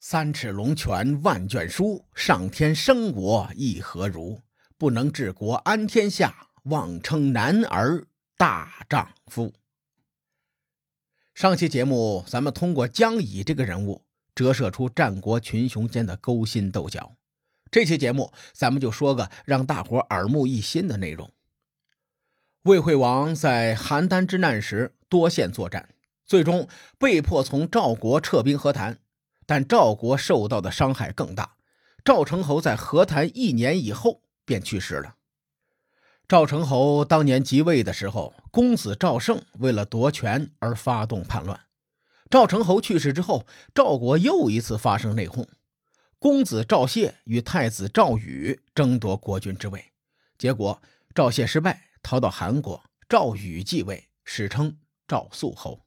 三尺龙泉万卷书，上天生我亦何如？不能治国安天下，妄称男儿大丈夫。上期节目，咱们通过江乙这个人物，折射出战国群雄间的勾心斗角。这期节目，咱们就说个让大伙耳目一新的内容。魏惠王在邯郸之难时多线作战，最终被迫从赵国撤兵和谈。但赵国受到的伤害更大，赵成侯在和谈一年以后便去世了。赵成侯当年即位的时候，公子赵胜为了夺权而发动叛乱。赵成侯去世之后，赵国又一次发生内讧，公子赵谢与太子赵宇争夺国君之位，结果赵谢失败，逃到韩国，赵宇继位，史称赵肃侯。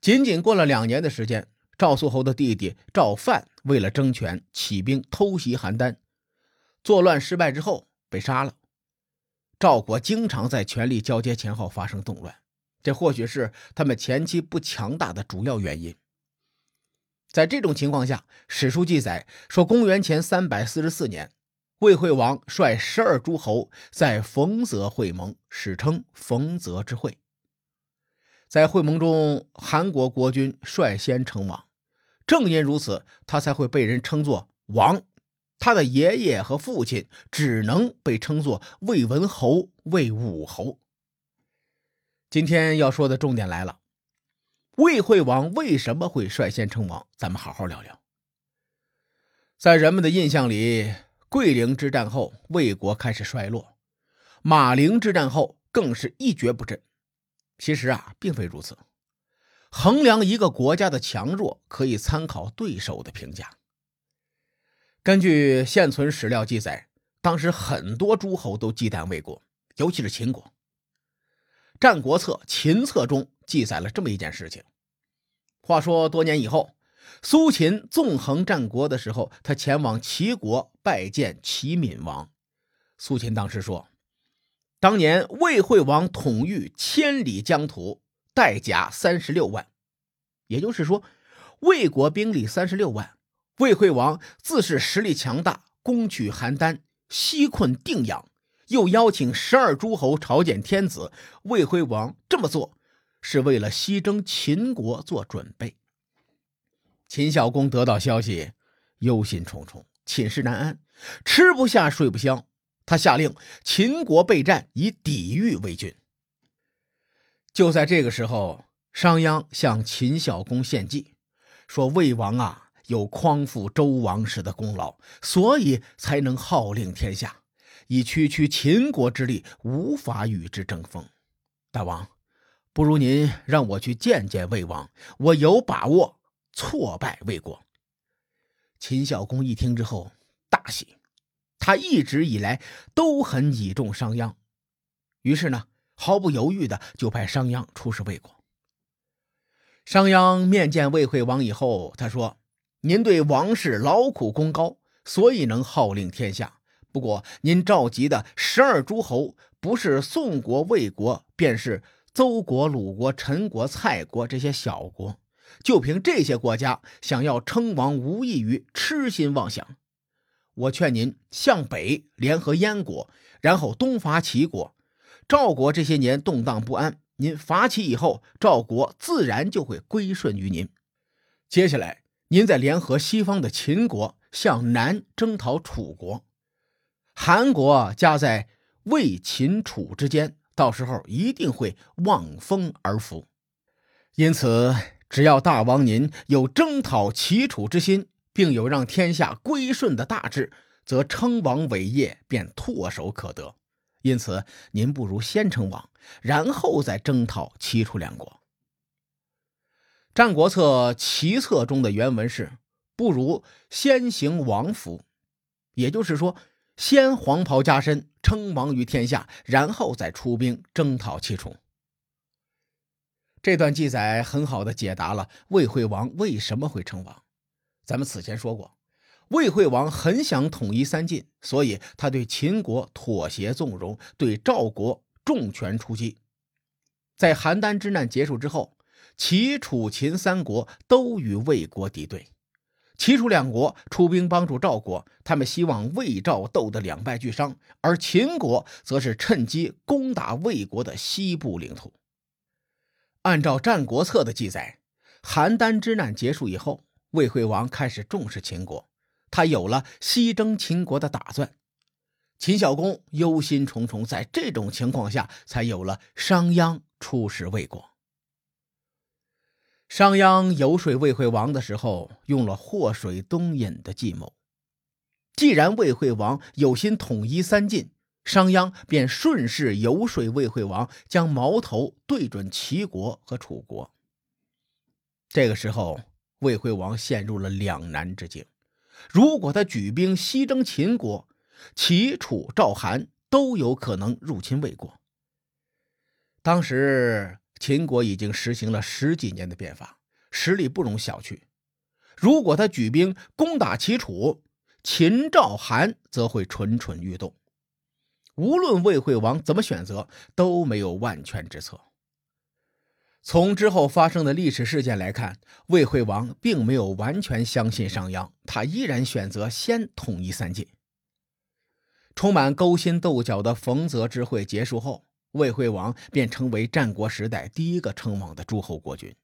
仅仅过了两年的时间。赵肃侯的弟弟赵范为了争权，起兵偷袭邯郸，作乱失败之后被杀了。赵国经常在权力交接前后发生动乱，这或许是他们前期不强大的主要原因。在这种情况下，史书记载说，公元前三百四十四年，魏惠王率十二诸侯在冯泽会盟，史称冯泽之会。在会盟中，韩国国君率先称王，正因如此，他才会被人称作王。他的爷爷和父亲只能被称作魏文侯、魏武侯。今天要说的重点来了，魏惠王为什么会率先称王？咱们好好聊聊。在人们的印象里，桂陵之战后，魏国开始衰落；马陵之战后，更是一蹶不振。其实啊，并非如此。衡量一个国家的强弱，可以参考对手的评价。根据现存史料记载，当时很多诸侯都忌惮魏国，尤其是秦国。《战国策·秦策》中记载了这么一件事情。话说多年以后，苏秦纵横战国的时候，他前往齐国拜见齐闵王。苏秦当时说。当年魏惠王统御千里疆土，带甲三十六万，也就是说，魏国兵力三十六万。魏惠王自是实力强大，攻取邯郸，西困定阳，又邀请十二诸侯朝见天子。魏惠王这么做，是为了西征秦国做准备。秦孝公得到消息，忧心忡忡，寝食难安，吃不下，睡不香。他下令秦国备战，以抵御魏军。就在这个时候，商鞅向秦孝公献计，说魏王啊有匡复周王室的功劳，所以才能号令天下。以区区秦国之力，无法与之争锋。大王，不如您让我去见见魏王，我有把握挫败魏国。秦孝公一听之后，大喜。他一直以来都很倚重商鞅，于是呢，毫不犹豫的就派商鞅出使魏国。商鞅面见魏惠王以后，他说：“您对王室劳苦功高，所以能号令天下。不过，您召集的十二诸侯，不是宋国、魏国，便是邹国、鲁国、陈国、蔡国这些小国。就凭这些国家，想要称王，无异于痴心妄想。”我劝您向北联合燕国，然后东伐齐国。赵国这些年动荡不安，您伐齐以后，赵国自然就会归顺于您。接下来，您再联合西方的秦国，向南征讨楚国。韩国夹在魏、秦、楚之间，到时候一定会望风而服。因此，只要大王您有征讨齐楚之心。并有让天下归顺的大志，则称王伟业便唾手可得。因此，您不如先称王，然后再征讨齐楚两国。《战国策·齐策》中的原文是：“不如先行王服。”也就是说，先黄袍加身，称王于天下，然后再出兵征讨齐楚。这段记载很好的解答了魏惠王为什么会称王。咱们此前说过，魏惠王很想统一三晋，所以他对秦国妥协纵容，对赵国重拳出击。在邯郸之难结束之后，齐、楚、秦三国都与魏国敌对，齐楚两国出兵帮助赵国，他们希望魏赵斗得两败俱伤，而秦国则是趁机攻打魏国的西部领土。按照《战国策》的记载，邯郸之难结束以后，魏惠王开始重视秦国，他有了西征秦国的打算。秦孝公忧心忡忡，在这种情况下，才有了商鞅出使魏国。商鞅游说魏惠王的时候，用了祸水东引的计谋。既然魏惠王有心统一三晋，商鞅便顺势游说魏惠王，将矛头对准齐国和楚国。这个时候，魏惠王陷入了两难之境：如果他举兵西征秦国，齐、楚、赵、韩都有可能入侵魏国。当时。秦国已经实行了十几年的变法，实力不容小觑。如果他举兵攻打齐楚，秦赵韩则会蠢蠢欲动。无论魏惠王怎么选择，都没有万全之策。从之后发生的历史事件来看，魏惠王并没有完全相信商鞅，他依然选择先统一三晋。充满勾心斗角的冯泽之会结束后。魏惠王便成为战国时代第一个称王的诸侯国君。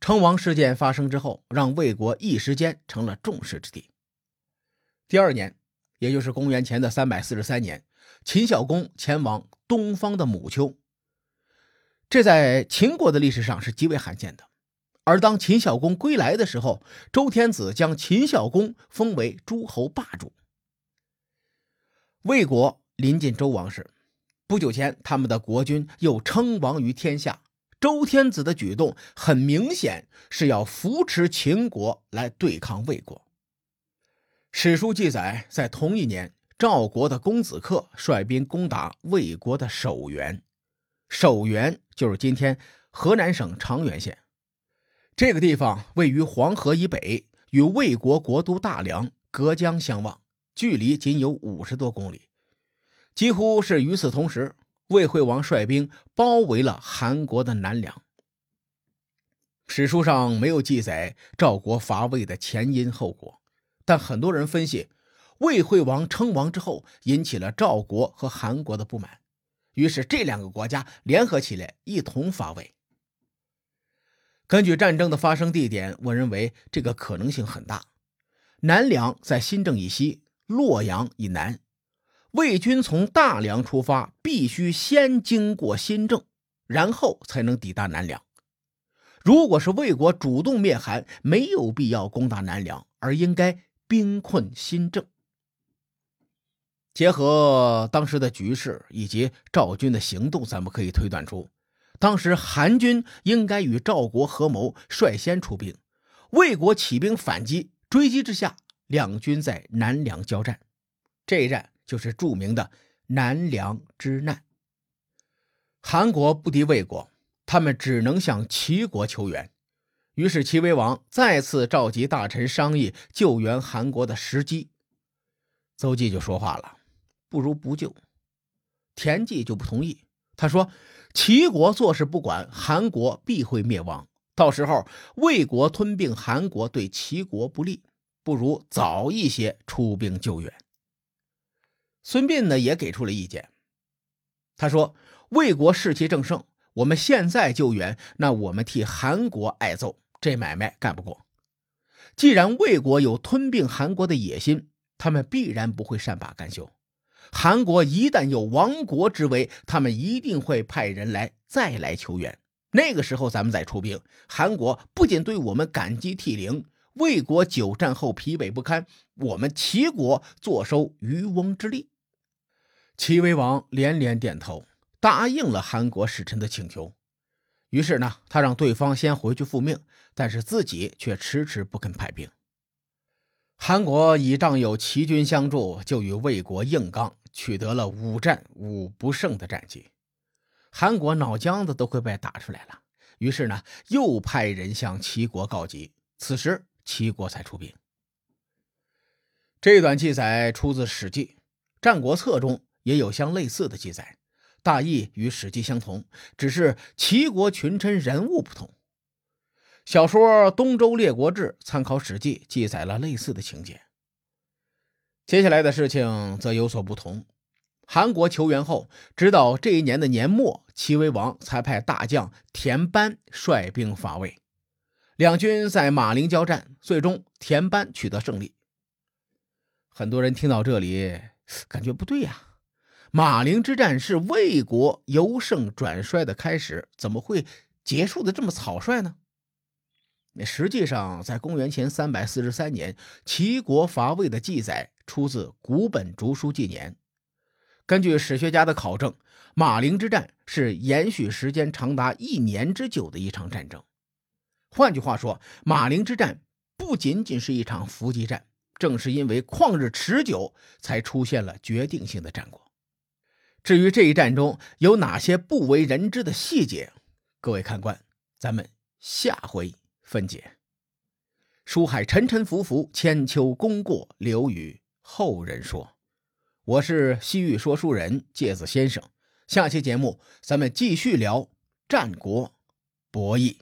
称王事件发生之后，让魏国一时间成了众矢之的。第二年，也就是公元前的三百四十三年，秦孝公前往东方的母丘，这在秦国的历史上是极为罕见的。而当秦孝公归来的时候，周天子将秦孝公封为诸侯霸主。魏国临近周王室。不久前，他们的国君又称王于天下。周天子的举动很明显是要扶持秦国来对抗魏国。史书记载，在同一年，赵国的公子克率兵攻打魏国的守原。守原就是今天河南省长垣县。这个地方位于黄河以北，与魏国国都大梁隔江相望，距离仅有五十多公里。几乎是与此同时，魏惠王率兵包围了韩国的南梁。史书上没有记载赵国伐魏的前因后果，但很多人分析，魏惠王称王之后引起了赵国和韩国的不满，于是这两个国家联合起来一同伐魏。根据战争的发生地点，我认为这个可能性很大。南梁在新郑以西，洛阳以南。魏军从大梁出发，必须先经过新郑，然后才能抵达南梁。如果是魏国主动灭韩，没有必要攻打南梁，而应该兵困新郑。结合当时的局势以及赵军的行动，咱们可以推断出，当时韩军应该与赵国合谋，率先出兵。魏国起兵反击，追击之下，两军在南梁交战。这一战。就是著名的南梁之难。韩国不敌魏国，他们只能向齐国求援。于是齐威王再次召集大臣商议救援韩国的时机。邹忌就说话了：“不如不救。”田忌就不同意，他说：“齐国坐视不管，韩国必会灭亡。到时候魏国吞并韩国，对齐国不利，不如早一些出兵救援。”孙膑呢也给出了意见。他说：“魏国士气正盛，我们现在救援，那我们替韩国挨揍，这买卖干不过。既然魏国有吞并韩国的野心，他们必然不会善罢甘休。韩国一旦有亡国之危，他们一定会派人来再来求援。那个时候咱们再出兵，韩国不仅对我们感激涕零，魏国久战后疲惫不堪，我们齐国坐收渔翁之利。”齐威王连连点头，答应了韩国使臣的请求。于是呢，他让对方先回去复命，但是自己却迟迟不肯派兵。韩国倚仗有齐军相助，就与魏国硬刚，取得了五战五不胜的战绩。韩国脑浆子都快被打出来了，于是呢，又派人向齐国告急。此时，齐国才出兵。这段记载出自《史记·战国策》中。也有相类似的记载，大意与《史记》相同，只是齐国群臣人物不同。小说《东周列国志》参考《史记》，记载了类似的情节。接下来的事情则有所不同。韩国求援后，直到这一年的年末，齐威王才派大将田班率兵伐魏。两军在马陵交战，最终田班取得胜利。很多人听到这里，感觉不对呀。马陵之战是魏国由盛转衰的开始，怎么会结束的这么草率呢？那实际上，在公元前三百四十三年，齐国伐魏的记载出自《古本竹书纪年》。根据史学家的考证，马陵之战是延续时间长达一年之久的一场战争。换句话说，马陵之战不仅仅是一场伏击战，正是因为旷日持久，才出现了决定性的战果。至于这一战中有哪些不为人知的细节，各位看官，咱们下回分解。书海沉沉浮浮，千秋功过留与后人说。我是西域说书人介子先生，下期节目咱们继续聊战国博弈。